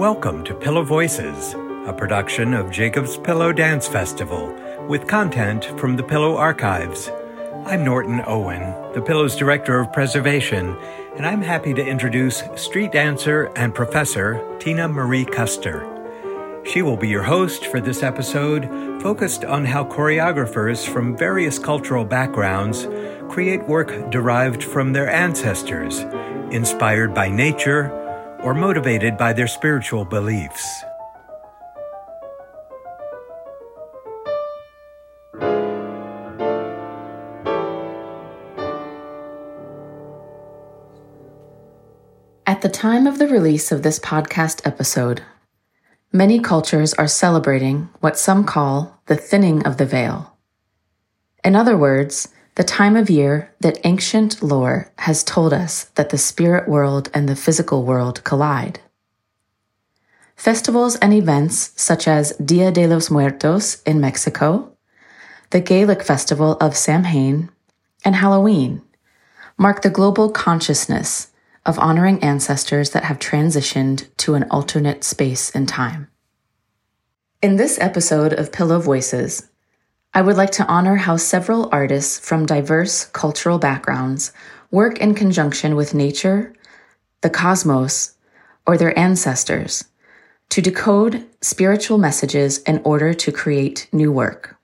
Welcome to Pillow Voices, a production of Jacob's Pillow Dance Festival with content from the Pillow Archives. I'm Norton Owen, the Pillow's Director of Preservation, and I'm happy to introduce street dancer and professor Teena Marie Custer. She will be your host for this episode, focused on how choreographers from various cultural backgrounds create work derived from their ancestors, inspired by nature or motivated by their spiritual beliefs. At the time of the release of this podcast episode, many cultures are celebrating what some call the thinning of the veil. In other words, the time of year that ancient lore has told us that the spirit world and the physical world collide. Festivals and events such as Dia de los Muertos in Mexico, the Gaelic festival of Samhain, and Halloween mark the global consciousness of honoring ancestors that have transitioned to an alternate space and time. In this episode of Pillow Voices, I would like to honor how several artists from diverse cultural backgrounds work in conjunction with nature, the cosmos, or their ancestors to decode spiritual messages in order to create new work.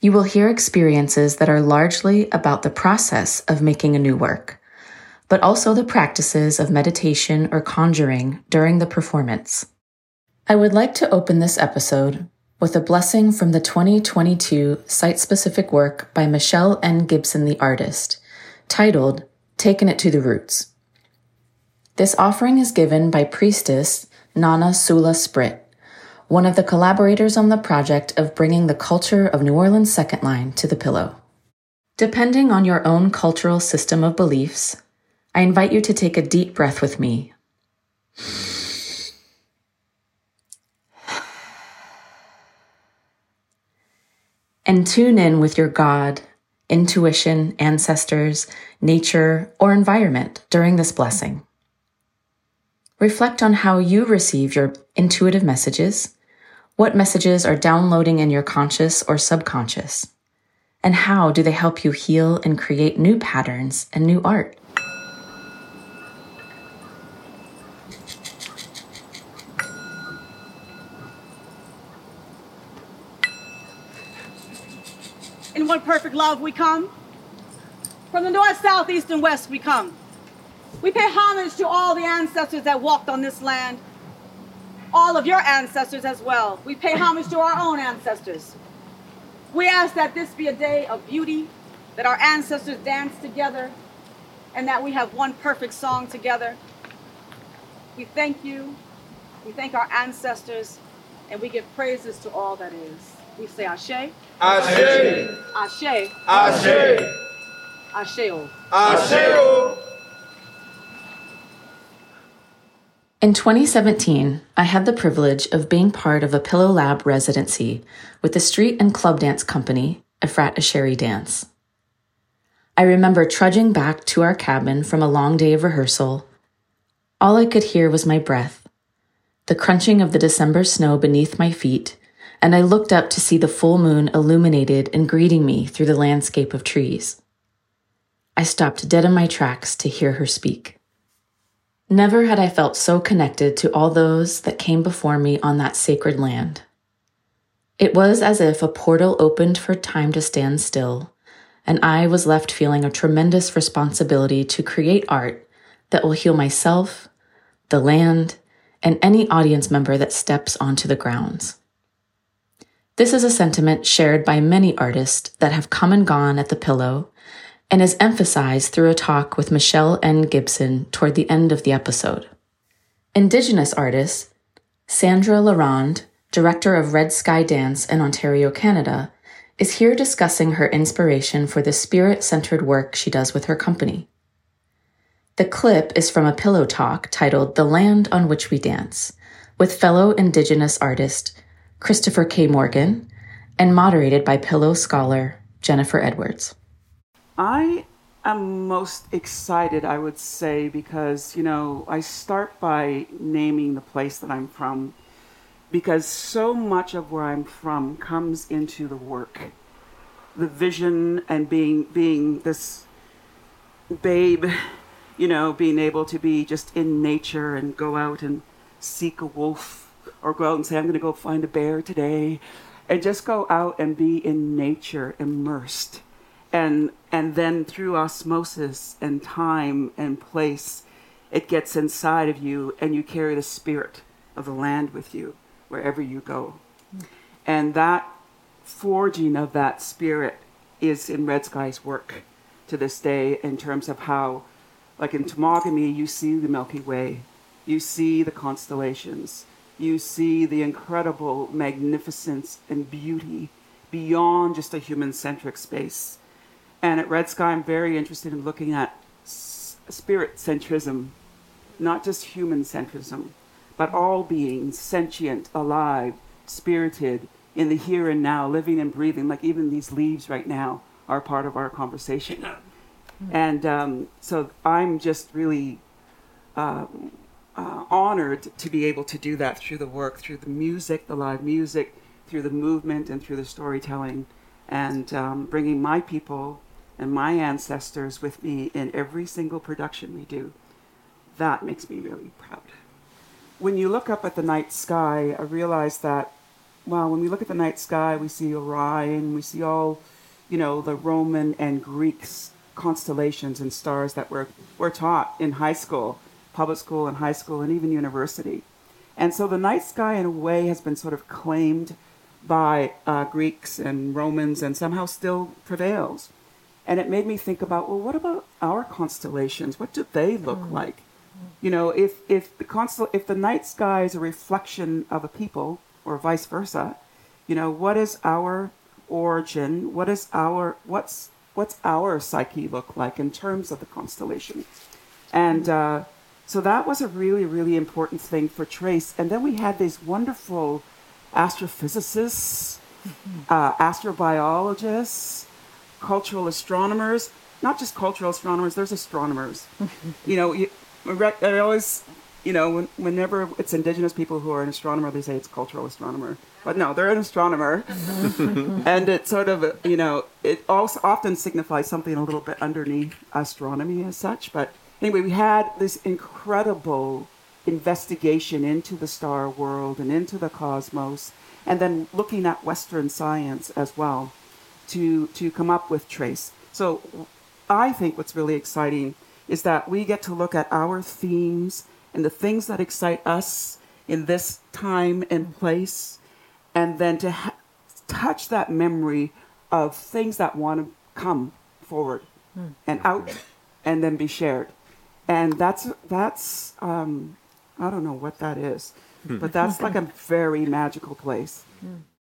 You will hear experiences that are largely about the process of making a new work, but also the practices of meditation or conjuring during the performance. I would like to open this episode with a blessing from the 2022 site specific work by Michelle N. Gibson, the artist, titled Taken It to the Roots. This offering is given by priestess Nana Sula Sprit, one of the collaborators on the project of bringing the culture of New Orleans Second Line to the pillow. Depending on your own cultural system of beliefs, I invite you to take a deep breath with me. And tune in with your God, intuition, ancestors, nature, or environment during this blessing. Reflect on how you receive your intuitive messages, what messages are downloading in your conscious or subconscious, and how do they help you heal and create new patterns and new art. One perfect love we come. From the north, south, east, and west we come. We pay homage to all the ancestors that walked on this land, all of your ancestors as well. We pay homage to our own ancestors. We ask that this be a day of beauty, that our ancestors dance together, and that we have one perfect song together. We thank you. We thank our ancestors, and we give praises to all that is. We say Ashe. Ashe. Ashe. Ashe. Asheo. Asheo. In 2017, I had the privilege of being part of a Pillow Lab residency with the street and club dance company, Ephrat Asherie Dance. I remember trudging back to our cabin from a long day of rehearsal. All I could hear was my breath, the crunching of the December snow beneath my feet, and I looked up to see the full moon illuminated and greeting me through the landscape of trees. I stopped dead in my tracks to hear her speak. Never had I felt so connected to all those that came before me on that sacred land. It was as if a portal opened for time to stand still, and I was left feeling a tremendous responsibility to create art that will heal myself, the land, and any audience member that steps onto the grounds. This is a sentiment shared by many artists that have come and gone at the pillow and is emphasized through a talk with Michelle N. Gibson toward the end of the episode. Indigenous artist Sandra Laronde, director of Red Sky Dance in Ontario, Canada, is here discussing her inspiration for the spirit centered work she does with her company. The clip is from a pillow talk titled The Land on Which We Dance with fellow Indigenous artist Christopher K. Morgan, and moderated by Pillow scholar Jennifer Edwards. I I'm most excited, I would say, because, you know, I start by naming the place that I'm from because so much of where I'm from comes into the work. The vision and being being this babe, you know, being able to be just in nature and go out and seek a wolf or go out and say, I'm going to go find a bear today and just go out and be in nature immersed. And and then through osmosis and time and place it gets inside of you and you carry the spirit of the land with you wherever you go. And that forging of that spirit is in red sky's work to this day in terms of how like in Temagami you see the milky way. You see the constellations you see the incredible magnificence and beauty beyond just a human centric space. And at Red Sky, I'm very interested in looking at s- spirit centrism, not just human centrism, but all beings, sentient, alive, spirited, in the here and now, living and breathing, like even these leaves right now are part of our conversation. And um, so I'm just really uh, uh, honored to be able to do that through the work, through the music, the live music, through the movement, and through the storytelling, and um, bringing my people and my ancestors with me in every single production we do. That makes me really proud. When you look up at the night sky, I realize that, well, when we look at the night sky, we see Orion, we see all, you know, the Roman and Greek constellations and stars that were, were taught in high school public school and high school and even university. And so the night sky, in a way, has been sort of claimed by uh, Greeks and Romans and somehow still prevails. And it made me think about well, what about our constellations? What do they look mm. like? You know, if, if, the constel- if the night sky is a reflection of a people, or vice versa, you know, what is our origin? What is our what's what's our psyche look like in terms of the constellations? And uh, so that was a really, really important thing for Trace. And then we had these wonderful astrophysicists, mm-hmm. uh, astrobiologists, cultural astronomers, not just cultural astronomers, there's astronomers. Mm-hmm. you know, you, I always, you know, when, whenever it's indigenous people who are an astronomer, they say it's cultural astronomer. But no, they're an astronomer. Mm-hmm. and it sort of, you know, it also often signifies something a little bit underneath astronomy as such, but anyway, we had this incredible investigation into the star world and into the cosmos, and then looking at Western science as well to, to come up with Trace. So I think what's really exciting is that we get to look at our themes and the things that excite us in this time and place, and then to ha- touch that memory of things that want to come forward mm. and out and then be shared and that's that's um, I don't know what that is, hmm. but that's like a very magical place.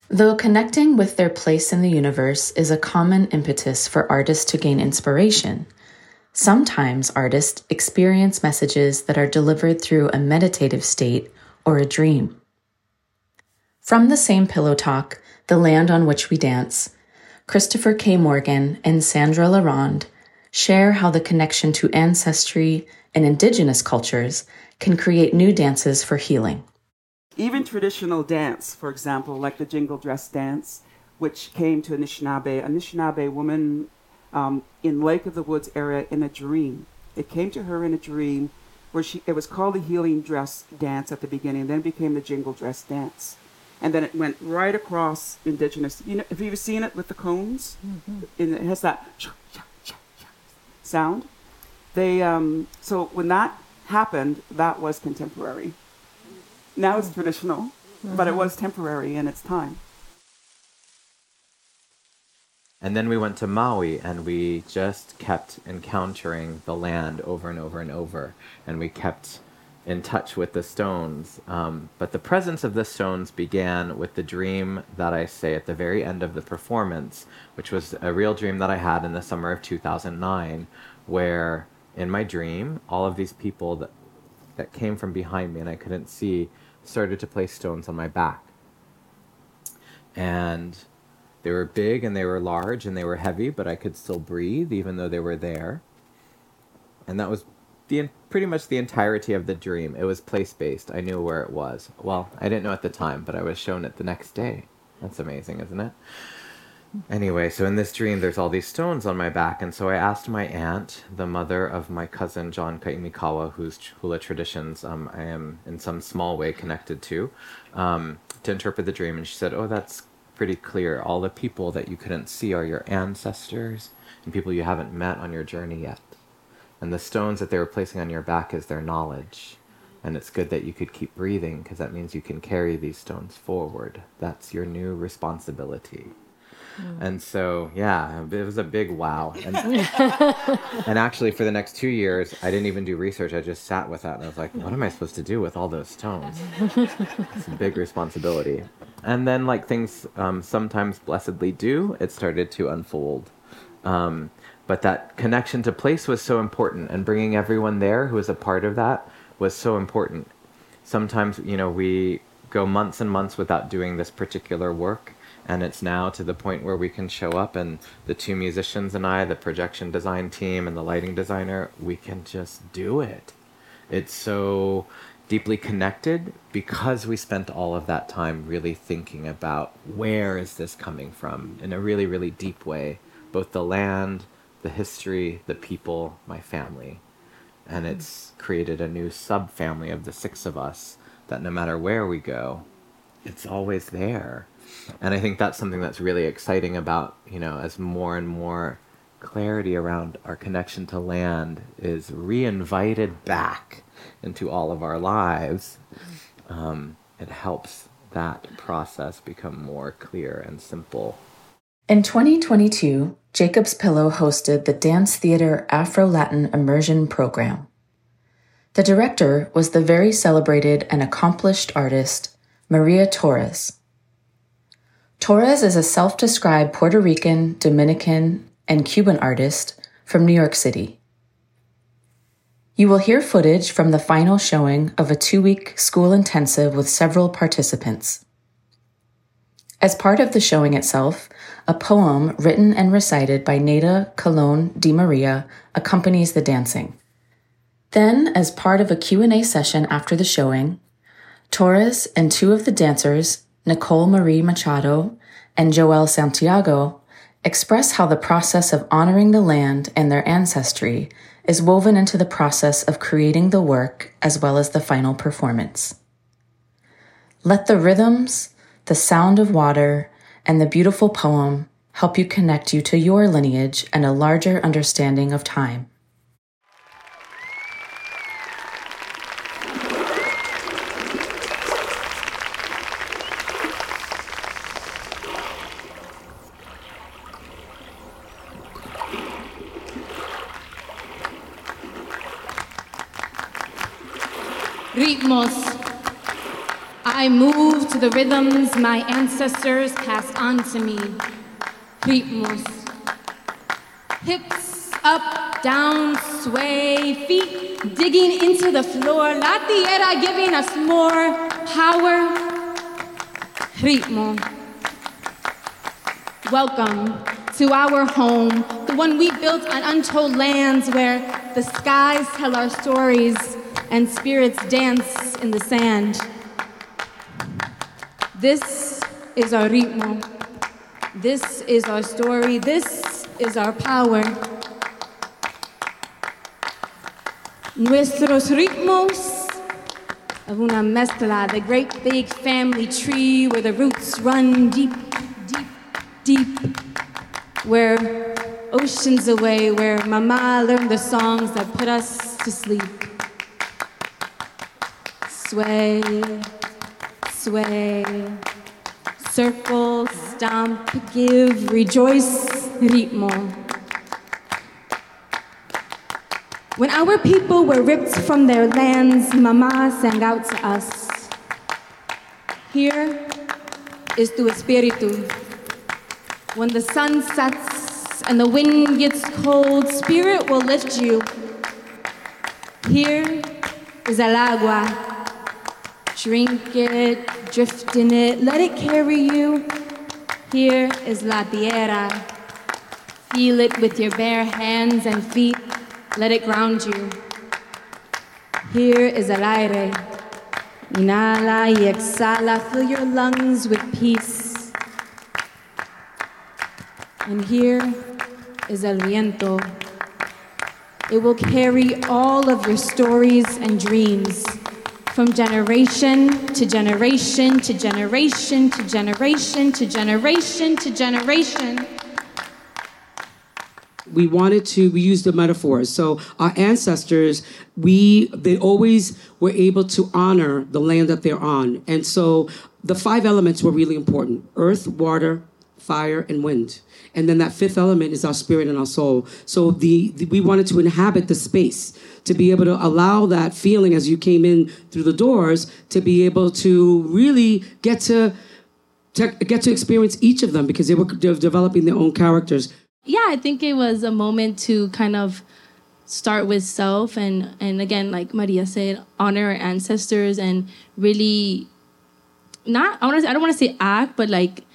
Though connecting with their place in the universe is a common impetus for artists to gain inspiration, sometimes artists experience messages that are delivered through a meditative state or a dream. From the same pillow talk, The Land on Which We Dance, Christopher K. Morgan and Sandra Laronde share how the connection to ancestry and indigenous cultures can create new dances for healing. Even traditional dance, for example, like the jingle dress dance, which came to Anishinaabe, Anishinaabe woman um, in Lake of the Woods area in a dream. It came to her in a dream where she, it was called the healing dress dance at the beginning, then became the jingle dress dance. And then it went right across indigenous. You know, have you ever seen it with the cones? Mm-hmm. it has that sound. They um, so when that happened, that was contemporary. Now it's traditional, mm-hmm. but it was temporary in its time. And then we went to Maui and we just kept encountering the land over and over and over. And we kept in touch with the stones. Um, but the presence of the stones began with the dream that I say at the very end of the performance, which was a real dream that I had in the summer of 2009, where in my dream all of these people that that came from behind me and I couldn't see started to place stones on my back. And They were big and they were large and they were heavy, but I could still breathe even though they were there. And that was the pretty much the entirety of the dream. It was place based. I knew where it was. Well, I didn't know at the time, but I was shown it the next day. That's amazing, isn't it? Anyway, so in this dream, there's all these stones on my back, and so I asked my aunt, the mother of my cousin John Kaimikaua, whose hula traditions um, I am in some small way connected to, um, to interpret the dream, and she said, "Oh, that's pretty clear. All the people that you couldn't see are your ancestors and people you haven't met on your journey yet, and the stones that they were placing on your back is their knowledge." And it's good that you could keep breathing because that means you can carry these stones forward. That's your new responsibility. Mm. And so, yeah, it was a big wow. And, and actually, for the next two years, I didn't even do research. I just sat with that and I was like, what am I supposed to do with all those stones? it's a big responsibility. And then, like things um, sometimes blessedly do, it started to unfold. Um, but that connection to place was so important, and bringing everyone there who was a part of that was so important. Sometimes, you know, we go months and months without doing this particular work and it's now to the point where we can show up and the two musicians and I, the projection design team and the lighting designer, we can just do it. It's so deeply connected because we spent all of that time really thinking about where is this coming from in a really really deep way, both the land, the history, the people, my family. And it's created a new subfamily of the six of us that no matter where we go, it's always there and I think that's something that's really exciting about you know as more and more clarity around our connection to land is reinvited back into all of our lives. Um, it helps that process become more clear and simple. In 2022, Jacob's Pillow hosted the Dance Theater Afro Latin Immersion Program. The director was the very celebrated and accomplished artist Maria Torres. Torres is a self described Puerto Rican, Dominican, and Cuban artist from New York City. You will hear footage from the final showing of a two week school intensive with several participants. As part of the showing itself, a poem written and recited by Nada Colon Di Maria accompanies the dancing. Then, as part of a Q&A session after the showing, Torres and two of the dancers Nicole Marie Machado, and Joel Santiago express how the process of honoring the land and their ancestry is woven into the process of creating the work as well as the final performance. Let the rhythms, the sound of water, and the beautiful poem help you connect you to your lineage and a larger understanding of time. ritmos. I move to the rhythms my ancestors passed on to me. Ritmos. Hips up, down, sway, feet digging into the floor. La tierra giving us more power. Ritmo. Welcome to our home, the one we built on untold lands where the skies tell our stories and spirits dance in the sand. This is our ritmo. This is our story. This is our power. Nuestros ritmos of una mezcla, the great big family tree where the roots run deep, deep, deep, where oceans away, where mama learned the songs that put us to sleep sway, sway, circle, stomp, give, rejoice, ritmo. When our people were ripped from their lands, Mama sang out to us, Here is tu espíritu. When the sun sets and the wind gets cold, Spirit will lift you. Here is el agua. Drink it, drift in it, let it carry you. Here is la tierra. Feel it with your bare hands and feet. Let it ground you. Here is el aire. Inhala y exhala. Fill your lungs with peace. And here is el viento. It will carry all of your stories and dreams from generation to generation to generation to generation to generation to generation. We wanted to we used the metaphors. So our ancestors, we they always were able to honor the land that they're on. And so the five elements were really important. Earth, water, fire, and wind. And then that fifth element is our spirit and our soul. So the, the, we wanted to inhabit the space to be able to allow that feeling as you came in through the doors to be able to really get to, to get to experience each of them because they were de- developing their own characters. Yeah, I think it was a moment to kind of start with self and and again like Maria said honor our ancestors and really not I want to I don't want to say act but like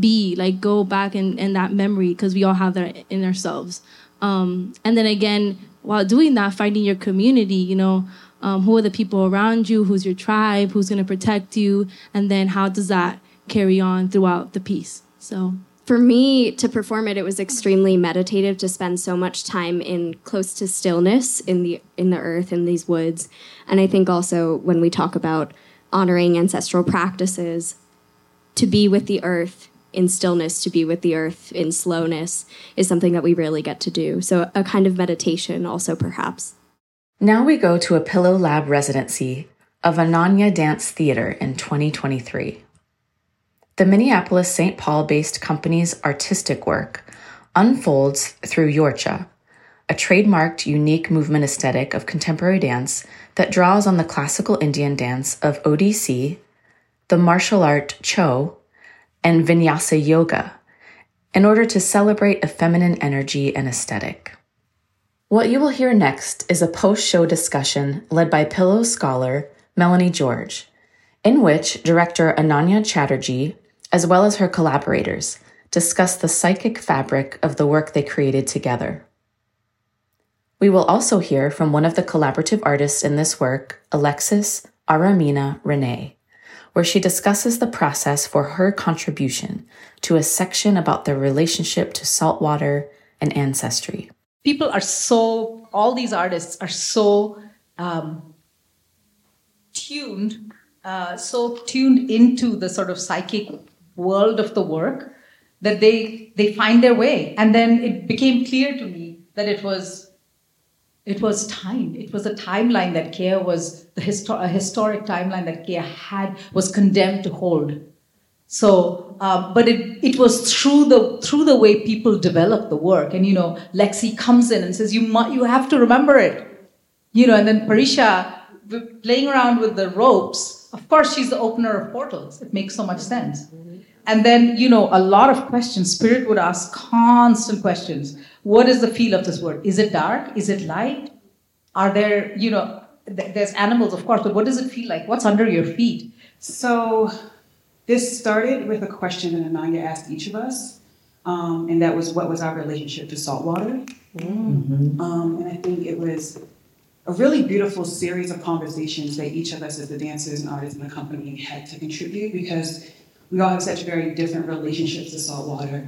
be like go back in, in that memory because we all have that in ourselves. Um, and then again while doing that finding your community you know um, who are the people around you who's your tribe who's going to protect you and then how does that carry on throughout the piece? So for me to perform it it was extremely meditative to spend so much time in close to stillness in the in the earth in these woods. And i think also when we talk about honoring ancestral practices to be with the earth in stillness to be with the earth in slowness is something that we rarely get to do so a kind of meditation also perhaps Now we go to a Pillow Lab residency of Ananya Dance Theater in 2023. The Minneapolis St. Paul based company's artistic work unfolds through Yorchha, a trademarked unique movement aesthetic of contemporary dance that draws on the classical Indian dance of Odissi, the martial art Chhau, and Vinyasa Yoga in order to celebrate a feminine energy and aesthetic. What you will hear next is a post show discussion led by Pillow scholar Melanie George, in which director Ananya Chatterjea, as well as her collaborators, discuss the psychic fabric of the work they created together. We will also hear from one of the collaborative artists in this work, Alexis Aramina Renee, where she discusses the process for her contribution to a section about their relationship to saltwater and ancestry. People are so, all these artists are so um, tuned, uh, so tuned into the sort of psychic world of the work that they they find their way. And then it became clear to me that it was it was time. It was a timeline that Kea was the histo- a historic timeline that Kea had was condemned to hold. So, uh, but it it was through the through the way people develop the work, and you know, Lexi comes in and says, "You mu- you have to remember it," you know, and then Parisha playing around with the ropes. Of course, she's the opener of portals. It makes so much sense. And then, you know, a lot of questions. Spirit would ask constant questions. What is the feel of this word? Is it dark? Is it light? Are there, you know, th- there's animals, of course, but what does it feel like? What's under your feet? So this started with a question that Ananya asked each of us, um, and that was what was our relationship to saltwater. Um, and I think it was a really beautiful series of conversations that each of us as the dancers and artists in the company had to contribute because we all have such very different relationships to saltwater.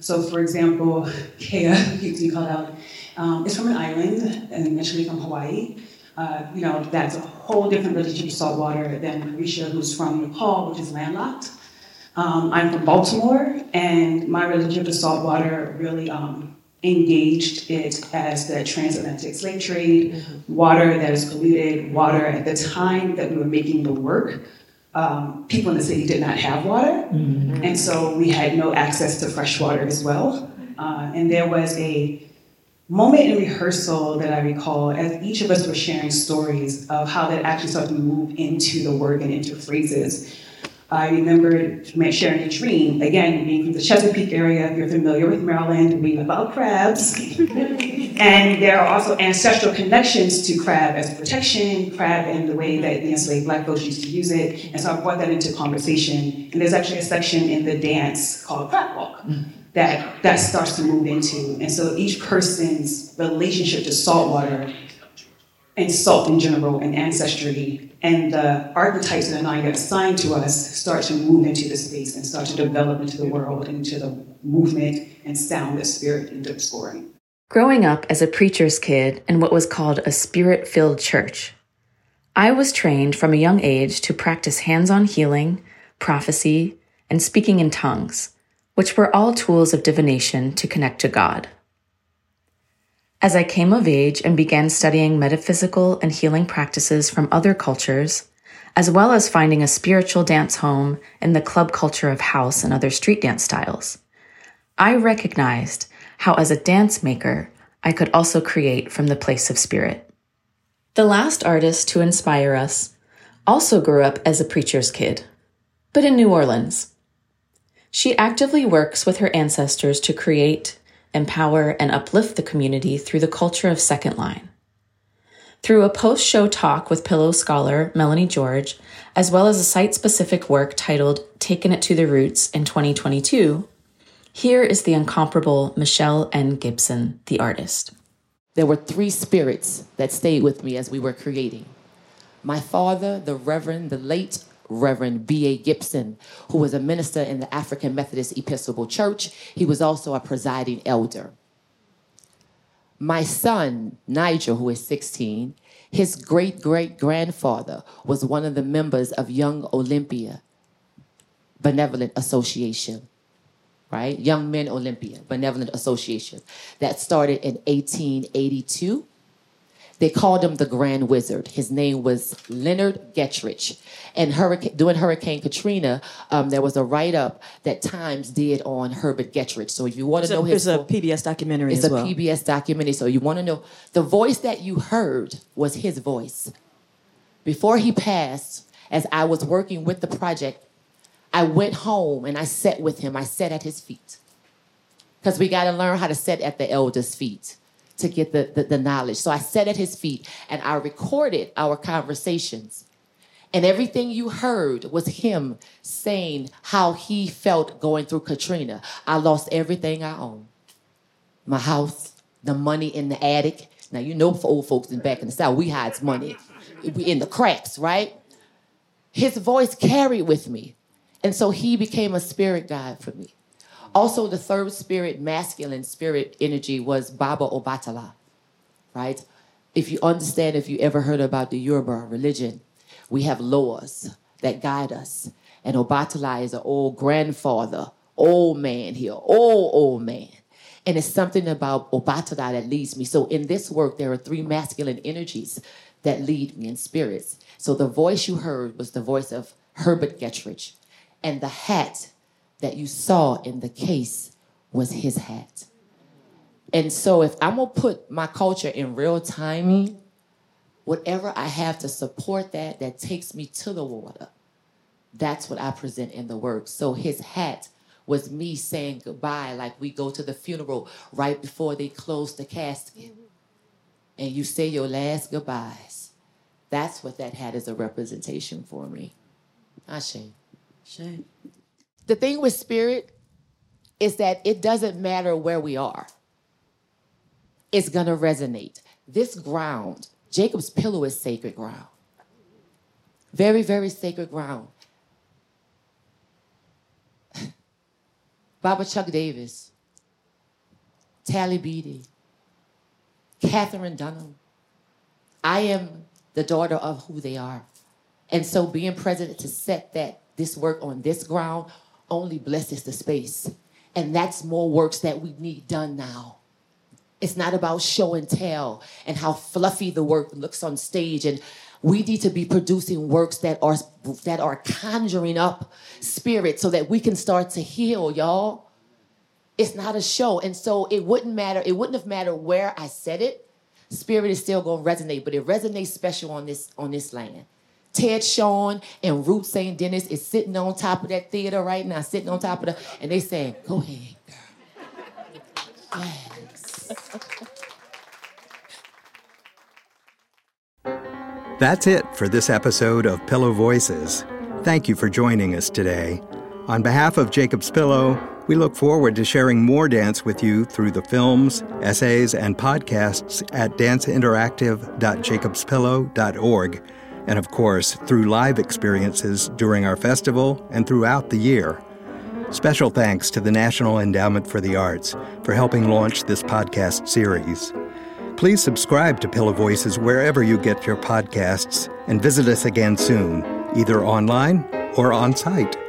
So, for example, Kea, you called out, um, is from an island, and initially from Hawaii. Uh, you know, that's a whole different relationship to saltwater than Risha, who's from Nepal, which is landlocked. Um, I'm from Baltimore, and my relationship to saltwater really um, engaged it as the transatlantic slave trade, water that is polluted, water at the time that we were making the work. Um, people in the city did not have water, and so we had no access to fresh water as well. Uh, and there was a moment in rehearsal that I recall as each of us were sharing stories of how that actually started to move into the work and into phrases. I remember sharing a dream, again, being from the Chesapeake area, if you're familiar with Maryland, we about crabs. and there are also ancestral connections to crab as protection, crab and the way that the enslaved black folks used to use it. And so I brought that into conversation. And there's actually a section in the dance called Crab Walk mm. that that starts to move into. And so each person's relationship to saltwater and salt in general and ancestry and the archetypes that are get assigned to us start to move into the space and start to develop into the world, into the movement and sound that spirit ended up scoring. Growing up as a preacher's kid in what was called a spirit filled church, I was trained from a young age to practice hands on healing, prophecy, and speaking in tongues, which were all tools of divination to connect to God. As I came of age and began studying metaphysical and healing practices from other cultures, as well as finding a spiritual dance home in the club culture of house and other street dance styles, I recognized how, as a dance maker, I could also create from the place of spirit. The last artist to inspire us also grew up as a preacher's kid, but in New Orleans. She actively works with her ancestors to create empower, and uplift the community through the culture of Second Line. Through a post show talk with Pillow scholar Melanie George, as well as a site specific work titled Taken It to the Roots in 2022, here is the incomparable Michelle N. Gibson, the artist. There were three spirits that stayed with me as we were creating. My father, the Reverend, the late Reverend B.A. Gibson, who was a minister in the African Methodist Episcopal Church. He was also a presiding elder. My son, Nigel, who is 16, his great great grandfather was one of the members of Young Olympia Benevolent Association, right? Young Men Olympia Benevolent Association that started in 1882 they called him the Grand Wizard. His name was Leonard Gettridge. And hurricane, during Hurricane Katrina, um, there was a write up that Times did on Herbert Gettridge. So if you want to know his. It's a PBS documentary It's a well. PBS documentary. So you want to know. The voice that you heard was his voice. Before he passed, as I was working with the project, I went home and I sat with him. I sat at his feet. Because we got to learn how to sit at the elders' feet to get the, the, the knowledge. So I sat at his feet and I recorded our conversations. And everything you heard was him saying how he felt going through Katrina. I lost everything I own my house, the money in the attic. Now, you know, for old folks in back in the South, we hides money in the cracks, right? His voice carried with me. And so he became a spirit guide for me. Also, the third spirit, masculine spirit energy, was Baba Obatala, right? If you understand, if you ever heard about the Yoruba religion, we have laws that guide us. And Obatala is an old grandfather, old man here, old, old man. And it's something about Obatala that leads me. So in this work, there are three masculine energies that lead me in spirits. So the voice you heard was the voice of Herbert Gettridge. And the hat that you saw in the case was his hat. And so if I'm gonna put my culture in real timing, whatever I have to support that, that takes me to the water, that's what I present in the work. So his hat was me saying goodbye, like we go to the funeral right before they close the casket. And you say your last goodbyes. That's what that hat is a representation for me. Ashe. Shame the thing with spirit is that it doesn't matter where we are, it's going to resonate. This ground, Jacob's pillow is sacred ground. Very, very sacred ground. Baba Chuck Davis, Talley Beatty, Katherine Dunham. I am the daughter of who they are. And so being present to set that this work on this ground only blesses the space. And that's more works that we need done now. It's not about show and tell and how fluffy the work looks on stage. And we need to be producing works that are that are conjuring up spirit so that we can start to heal, y'all. It's not a show. And so it wouldn't matter, it wouldn't have mattered where I said it. Spirit is still gonna resonate, but it resonates special on this on this land. Ted Shawn and Ruth St. Denis is sitting on top of that theater right now, sitting on top of the, and they saying, "Go ahead, girl." That's it for this episode of Pillow Voices. Thank you for joining us today. On behalf of Jacob's Pillow, we look forward to sharing more dance with you through the films, essays, and podcasts at danceinteractive.jacobspillow.org, and of course, through live experiences during our festival and throughout the year. Special thanks to the National Endowment for the Arts for helping launch this podcast series. Please subscribe to Pillow Voices wherever you get your podcasts and visit us again soon, either online or on site.